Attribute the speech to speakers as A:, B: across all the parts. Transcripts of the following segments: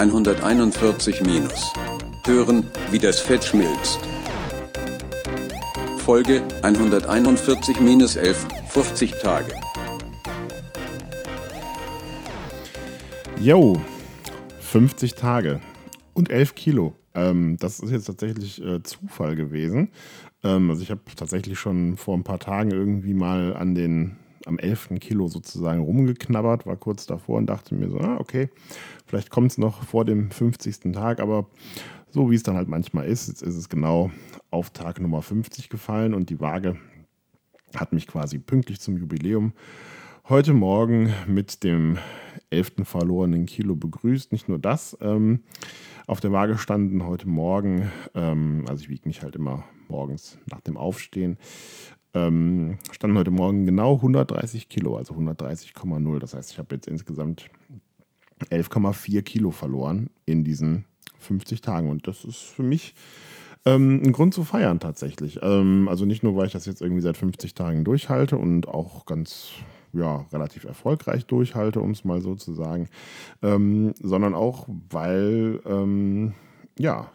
A: 141 minus. Hören, wie das Fett schmilzt. Folge 141 minus 11, 50 Tage.
B: Yo, 50 Tage und 11 Kilo. Ähm, das ist jetzt tatsächlich äh, Zufall gewesen. Ähm, also ich habe tatsächlich schon vor ein paar Tagen irgendwie mal an den am 11. Kilo sozusagen rumgeknabbert, war kurz davor und dachte mir so, ah, okay, vielleicht kommt es noch vor dem 50. Tag, aber so wie es dann halt manchmal ist, jetzt ist es genau auf Tag Nummer 50 gefallen und die Waage hat mich quasi pünktlich zum Jubiläum heute Morgen mit dem 11. verlorenen Kilo begrüßt. Nicht nur das, ähm, auf der Waage standen heute Morgen, ähm, also ich wiege mich halt immer morgens nach dem Aufstehen, ähm, standen heute Morgen genau 130 Kilo, also 130,0. Das heißt, ich habe jetzt insgesamt 11,4 Kilo verloren in diesen 50 Tagen. Und das ist für mich ähm, ein Grund zu feiern tatsächlich. Ähm, also nicht nur, weil ich das jetzt irgendwie seit 50 Tagen durchhalte und auch ganz ja, relativ erfolgreich durchhalte, um es mal so zu sagen, ähm, sondern auch, weil ähm, ja,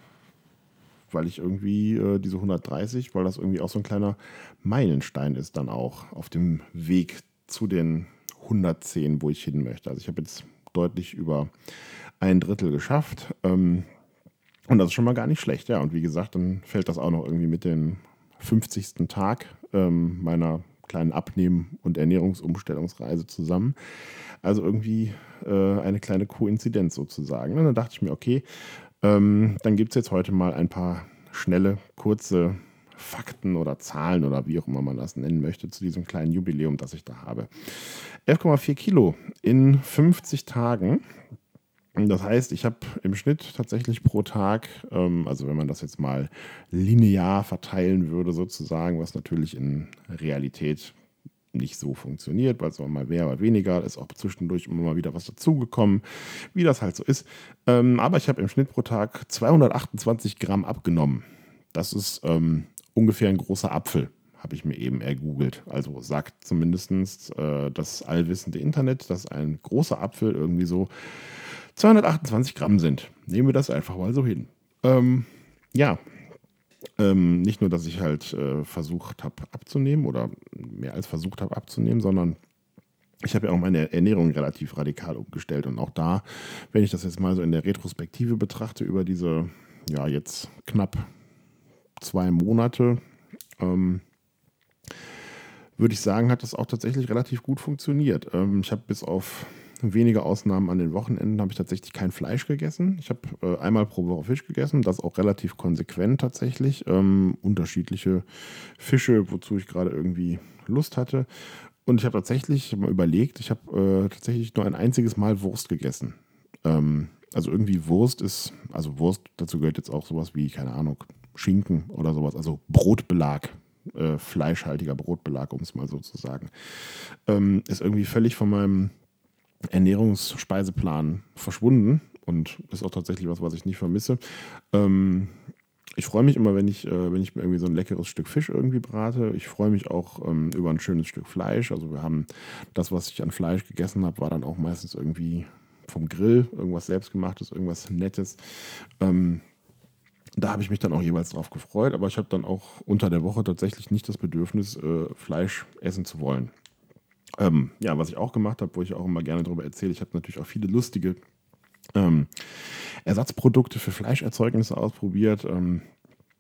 B: weil ich irgendwie äh, diese 130, weil das irgendwie auch so ein kleiner Meilenstein ist dann auch auf dem Weg zu den 110, wo ich hin möchte. Also ich habe jetzt deutlich über ein Drittel geschafft. Ähm, und das ist schon mal gar nicht schlecht, ja. Und wie gesagt, dann fällt das auch noch irgendwie mit dem 50. Tag ähm, meiner kleinen Abnehmen- und Ernährungsumstellungsreise zusammen. Also irgendwie äh, eine kleine Koinzidenz sozusagen. Und dann dachte ich mir, okay, ähm, dann gibt es jetzt heute mal ein paar schnelle, kurze Fakten oder Zahlen oder wie auch immer man das nennen möchte zu diesem kleinen Jubiläum, das ich da habe. 11,4 Kilo in 50 Tagen. Das heißt, ich habe im Schnitt tatsächlich pro Tag, ähm, also wenn man das jetzt mal linear verteilen würde sozusagen, was natürlich in Realität nicht so funktioniert, weil es mal mehr oder weniger ist, auch zwischendurch immer mal wieder was dazugekommen, wie das halt so ist. Ähm, aber ich habe im Schnitt pro Tag 228 Gramm abgenommen. Das ist ähm, ungefähr ein großer Apfel, habe ich mir eben ergoogelt. Also sagt zumindest äh, das allwissende Internet, dass ein großer Apfel irgendwie so 228 Gramm sind. Nehmen wir das einfach mal so hin. Ähm, ja, ähm, nicht nur, dass ich halt äh, versucht habe abzunehmen oder mehr als versucht habe abzunehmen, sondern ich habe ja auch meine Ernährung relativ radikal umgestellt. Und auch da, wenn ich das jetzt mal so in der Retrospektive betrachte, über diese, ja, jetzt knapp zwei Monate, ähm, würde ich sagen, hat das auch tatsächlich relativ gut funktioniert. Ähm, ich habe bis auf wenige Ausnahmen an den Wochenenden habe ich tatsächlich kein Fleisch gegessen. Ich habe äh, einmal pro Woche Fisch gegessen, das auch relativ konsequent tatsächlich. Ähm, unterschiedliche Fische, wozu ich gerade irgendwie Lust hatte. Und ich habe tatsächlich, mal überlegt, ich habe äh, tatsächlich nur ein einziges Mal Wurst gegessen. Ähm, also irgendwie Wurst ist, also Wurst, dazu gehört jetzt auch sowas wie, keine Ahnung, Schinken oder sowas, also Brotbelag, äh, fleischhaltiger Brotbelag, um es mal so zu sagen, ähm, ist irgendwie völlig von meinem Ernährungsspeiseplan verschwunden und ist auch tatsächlich was, was ich nicht vermisse. Ähm, ich freue mich immer, wenn ich, äh, wenn ich mir irgendwie so ein leckeres Stück Fisch irgendwie brate. Ich freue mich auch ähm, über ein schönes Stück Fleisch. Also wir haben das, was ich an Fleisch gegessen habe, war dann auch meistens irgendwie vom Grill, irgendwas selbstgemachtes, irgendwas Nettes. Ähm, da habe ich mich dann auch jeweils drauf gefreut, aber ich habe dann auch unter der Woche tatsächlich nicht das Bedürfnis, äh, Fleisch essen zu wollen. Ähm, ja, was ich auch gemacht habe, wo ich auch immer gerne darüber erzähle, ich habe natürlich auch viele lustige ähm, Ersatzprodukte für Fleischerzeugnisse ausprobiert. Ähm,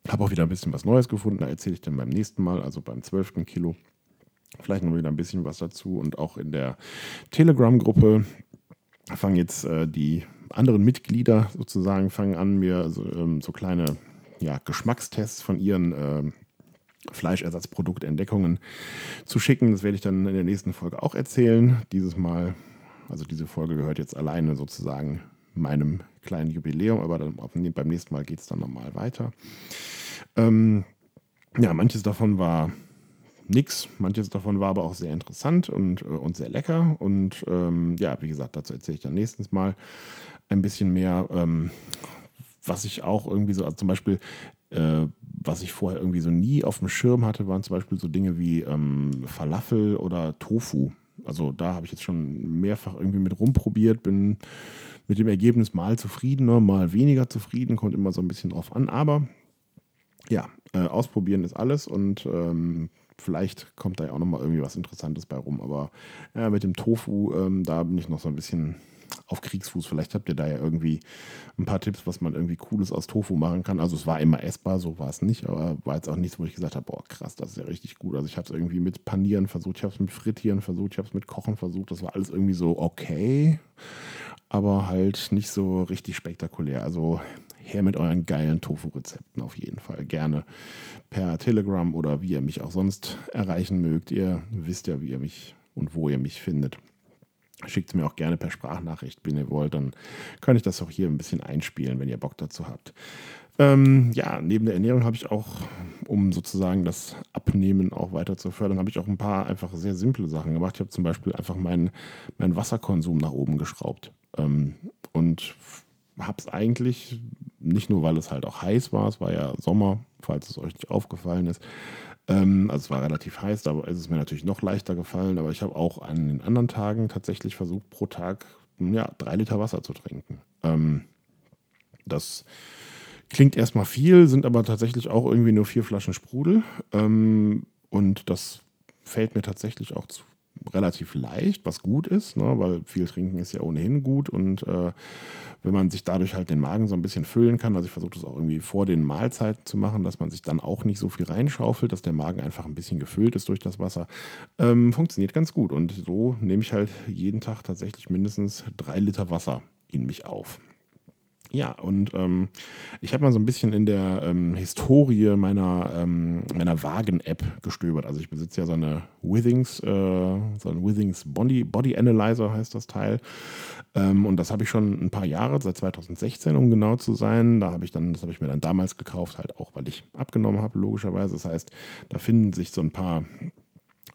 B: habe auch wieder ein bisschen was Neues gefunden, da erzähle ich dann beim nächsten Mal, also beim 12. Kilo. Vielleicht noch wieder ein bisschen was dazu und auch in der Telegram-Gruppe fangen jetzt äh, die anderen Mitglieder sozusagen fangen an, mir so, ähm, so kleine ja, Geschmackstests von ihren äh, Fleischersatzproduktentdeckungen zu schicken. Das werde ich dann in der nächsten Folge auch erzählen. Dieses Mal, also diese Folge gehört jetzt alleine sozusagen meinem kleinen Jubiläum, aber dann beim nächsten Mal geht es dann nochmal weiter. Ähm, ja, manches davon war nix, manches davon war aber auch sehr interessant und, äh, und sehr lecker. Und ähm, ja, wie gesagt, dazu erzähle ich dann nächstes Mal ein bisschen mehr. Ähm, was ich auch irgendwie so, also zum Beispiel äh, was ich vorher irgendwie so nie auf dem Schirm hatte, waren zum Beispiel so Dinge wie ähm, Falafel oder Tofu. Also da habe ich jetzt schon mehrfach irgendwie mit rumprobiert, bin mit dem Ergebnis mal zufriedener, mal weniger zufrieden, kommt immer so ein bisschen drauf an. Aber ja, äh, ausprobieren ist alles und ähm, vielleicht kommt da ja auch nochmal irgendwie was Interessantes bei rum. Aber ja, mit dem Tofu, ähm, da bin ich noch so ein bisschen auf Kriegsfuß. Vielleicht habt ihr da ja irgendwie ein paar Tipps, was man irgendwie Cooles aus Tofu machen kann. Also es war immer essbar, so war es nicht, aber war jetzt auch nichts, wo ich gesagt habe, boah, krass, das ist ja richtig gut. Also ich habe es irgendwie mit Panieren versucht, ich habe es mit Frittieren versucht, ich habe es mit Kochen versucht. Das war alles irgendwie so okay, aber halt nicht so richtig spektakulär. Also her mit euren geilen Tofu-Rezepten auf jeden Fall. Gerne per Telegram oder wie ihr mich auch sonst erreichen mögt. Ihr wisst ja, wie ihr mich und wo ihr mich findet. Schickt es mir auch gerne per Sprachnachricht, wenn ihr wollt. Dann kann ich das auch hier ein bisschen einspielen, wenn ihr Bock dazu habt. Ähm, ja, neben der Ernährung habe ich auch, um sozusagen das Abnehmen auch weiter zu fördern, habe ich auch ein paar einfach sehr simple Sachen gemacht. Ich habe zum Beispiel einfach meinen, meinen Wasserkonsum nach oben geschraubt. Ähm, und habe es eigentlich, nicht nur weil es halt auch heiß war, es war ja Sommer, falls es euch nicht aufgefallen ist, ähm, also es war relativ heiß, da ist es mir natürlich noch leichter gefallen, aber ich habe auch an den anderen Tagen tatsächlich versucht, pro Tag ja, drei Liter Wasser zu trinken. Ähm, das klingt erstmal viel, sind aber tatsächlich auch irgendwie nur vier Flaschen Sprudel. Ähm, und das fällt mir tatsächlich auch zu, relativ leicht, was gut ist, ne? weil viel trinken ist ja ohnehin gut und äh, wenn man sich dadurch halt den Magen so ein bisschen füllen kann, also ich versuche das auch irgendwie vor den Mahlzeiten zu machen, dass man sich dann auch nicht so viel reinschaufelt, dass der Magen einfach ein bisschen gefüllt ist durch das Wasser, ähm, funktioniert ganz gut und so nehme ich halt jeden Tag tatsächlich mindestens drei Liter Wasser in mich auf. Ja, und ähm, ich habe mal so ein bisschen in der ähm, Historie meiner, ähm, meiner Wagen-App gestöbert. Also ich besitze ja so eine Withings, äh, so ein Withings Body, Body Analyzer heißt das Teil. Ähm, und das habe ich schon ein paar Jahre, seit 2016, um genau zu sein. Da habe ich dann, das habe ich mir dann damals gekauft, halt auch, weil ich abgenommen habe, logischerweise. Das heißt, da finden sich so ein paar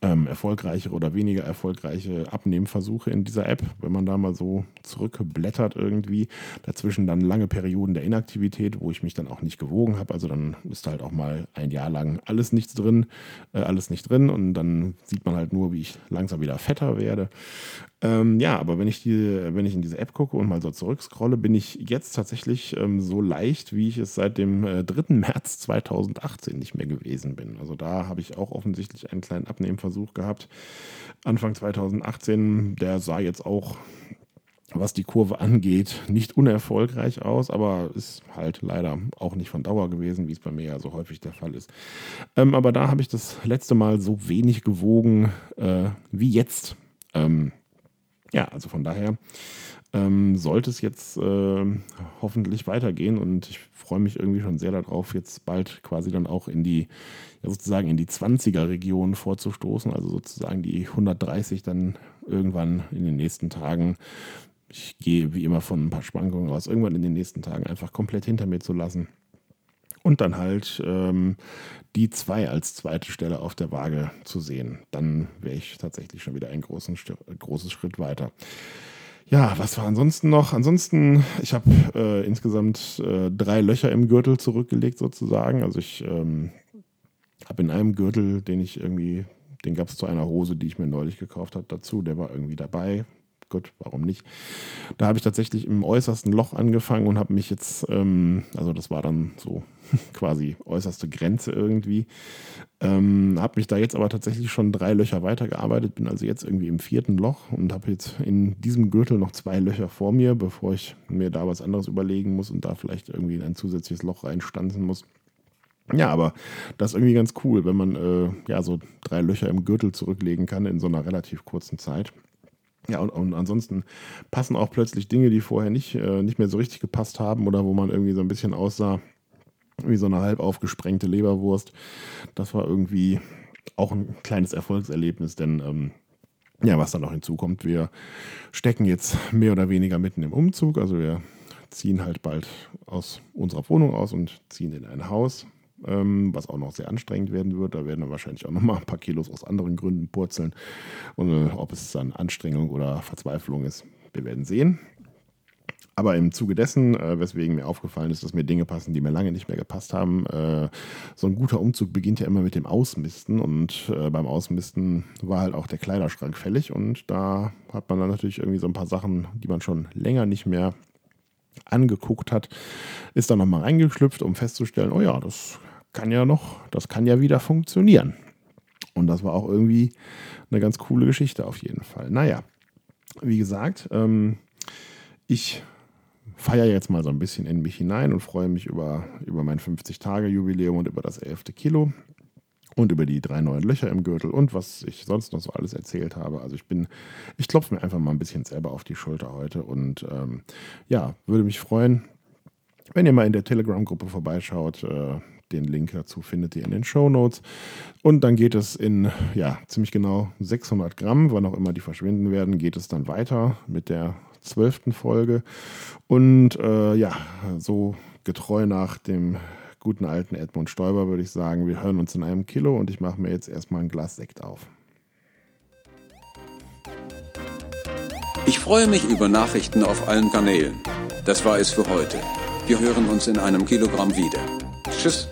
B: ähm, erfolgreiche oder weniger erfolgreiche Abnehmversuche in dieser App. Wenn man da mal so zurückblättert irgendwie, dazwischen dann lange Perioden der Inaktivität, wo ich mich dann auch nicht gewogen habe. Also dann ist halt auch mal ein Jahr lang alles nichts drin, äh, alles nicht drin und dann sieht man halt nur, wie ich langsam wieder fetter werde. Ähm, ja, aber wenn ich, die, wenn ich in diese App gucke und mal so zurückscrolle, bin ich jetzt tatsächlich ähm, so leicht, wie ich es seit dem äh, 3. März 2018 nicht mehr gewesen bin. Also da habe ich auch offensichtlich einen kleinen Abnehmversuch gehabt. Anfang 2018, der sah jetzt auch, was die Kurve angeht, nicht unerfolgreich aus, aber ist halt leider auch nicht von Dauer gewesen, wie es bei mir ja so häufig der Fall ist. Ähm, aber da habe ich das letzte Mal so wenig gewogen äh, wie jetzt. Ähm, ja, also von daher ähm, sollte es jetzt äh, hoffentlich weitergehen und ich freue mich irgendwie schon sehr darauf, jetzt bald quasi dann auch in die, ja sozusagen in die 20er-Region vorzustoßen, also sozusagen die 130 dann irgendwann in den nächsten Tagen. Ich gehe wie immer von ein paar Schwankungen aus, irgendwann in den nächsten Tagen einfach komplett hinter mir zu lassen und dann halt ähm, die zwei als zweite Stelle auf der Waage zu sehen. Dann wäre ich tatsächlich schon wieder einen großen, großes Schritt weiter. Ja, was war ansonsten noch? Ansonsten, ich habe äh, insgesamt äh, drei Löcher im Gürtel zurückgelegt sozusagen. Also ich ähm, habe in einem Gürtel, den ich irgendwie, den gab es zu einer Hose, die ich mir neulich gekauft habe, dazu. Der war irgendwie dabei gut, warum nicht? Da habe ich tatsächlich im äußersten Loch angefangen und habe mich jetzt, ähm, also das war dann so quasi äußerste Grenze irgendwie, ähm, habe mich da jetzt aber tatsächlich schon drei Löcher weitergearbeitet, bin also jetzt irgendwie im vierten Loch und habe jetzt in diesem Gürtel noch zwei Löcher vor mir, bevor ich mir da was anderes überlegen muss und da vielleicht irgendwie ein zusätzliches Loch reinstanzen muss. Ja, aber das ist irgendwie ganz cool, wenn man äh, ja so drei Löcher im Gürtel zurücklegen kann in so einer relativ kurzen Zeit. Ja, und, und, ansonsten passen auch plötzlich Dinge, die vorher nicht, äh, nicht mehr so richtig gepasst haben oder wo man irgendwie so ein bisschen aussah wie so eine halb aufgesprengte Leberwurst. Das war irgendwie auch ein kleines Erfolgserlebnis, denn ähm, ja, was dann noch hinzukommt, wir stecken jetzt mehr oder weniger mitten im Umzug. Also wir ziehen halt bald aus unserer Wohnung aus und ziehen in ein Haus ähm, was auch noch sehr anstrengend werden wird. Da werden dann wahrscheinlich auch nochmal ein paar Kilos aus anderen Gründen purzeln. Und äh, ob es dann Anstrengung oder Verzweiflung ist, wir werden sehen. Aber im Zuge dessen, äh, weswegen mir aufgefallen ist, dass mir Dinge passen, die mir lange nicht mehr gepasst haben, äh, so ein guter Umzug beginnt ja immer mit dem Ausmisten und äh, beim Ausmisten war halt auch der Kleiderschrank fällig und da hat man dann natürlich irgendwie so ein paar Sachen, die man schon länger nicht mehr angeguckt hat, ist dann nochmal reingeschlüpft, um festzustellen, oh ja, das kann ja noch, das kann ja wieder funktionieren. Und das war auch irgendwie eine ganz coole Geschichte auf jeden Fall. Naja, wie gesagt, ähm, ich feiere jetzt mal so ein bisschen in mich hinein und freue mich über, über mein 50-Tage-Jubiläum und über das 11. Kilo und über die drei neuen Löcher im Gürtel und was ich sonst noch so alles erzählt habe. Also ich bin, ich klopfe mir einfach mal ein bisschen selber auf die Schulter heute und ähm, ja, würde mich freuen, wenn ihr mal in der Telegram-Gruppe vorbeischaut. Äh, den Link dazu findet ihr in den Show Notes. Und dann geht es in, ja, ziemlich genau 600 Gramm, wann auch immer die verschwinden werden, geht es dann weiter mit der zwölften Folge. Und äh, ja, so getreu nach dem guten alten Edmund Stoiber würde ich sagen, wir hören uns in einem Kilo und ich mache mir jetzt erstmal ein Glas Sekt auf.
A: Ich freue mich über Nachrichten auf allen Kanälen. Das war es für heute. Wir hören uns in einem Kilogramm wieder. Tschüss.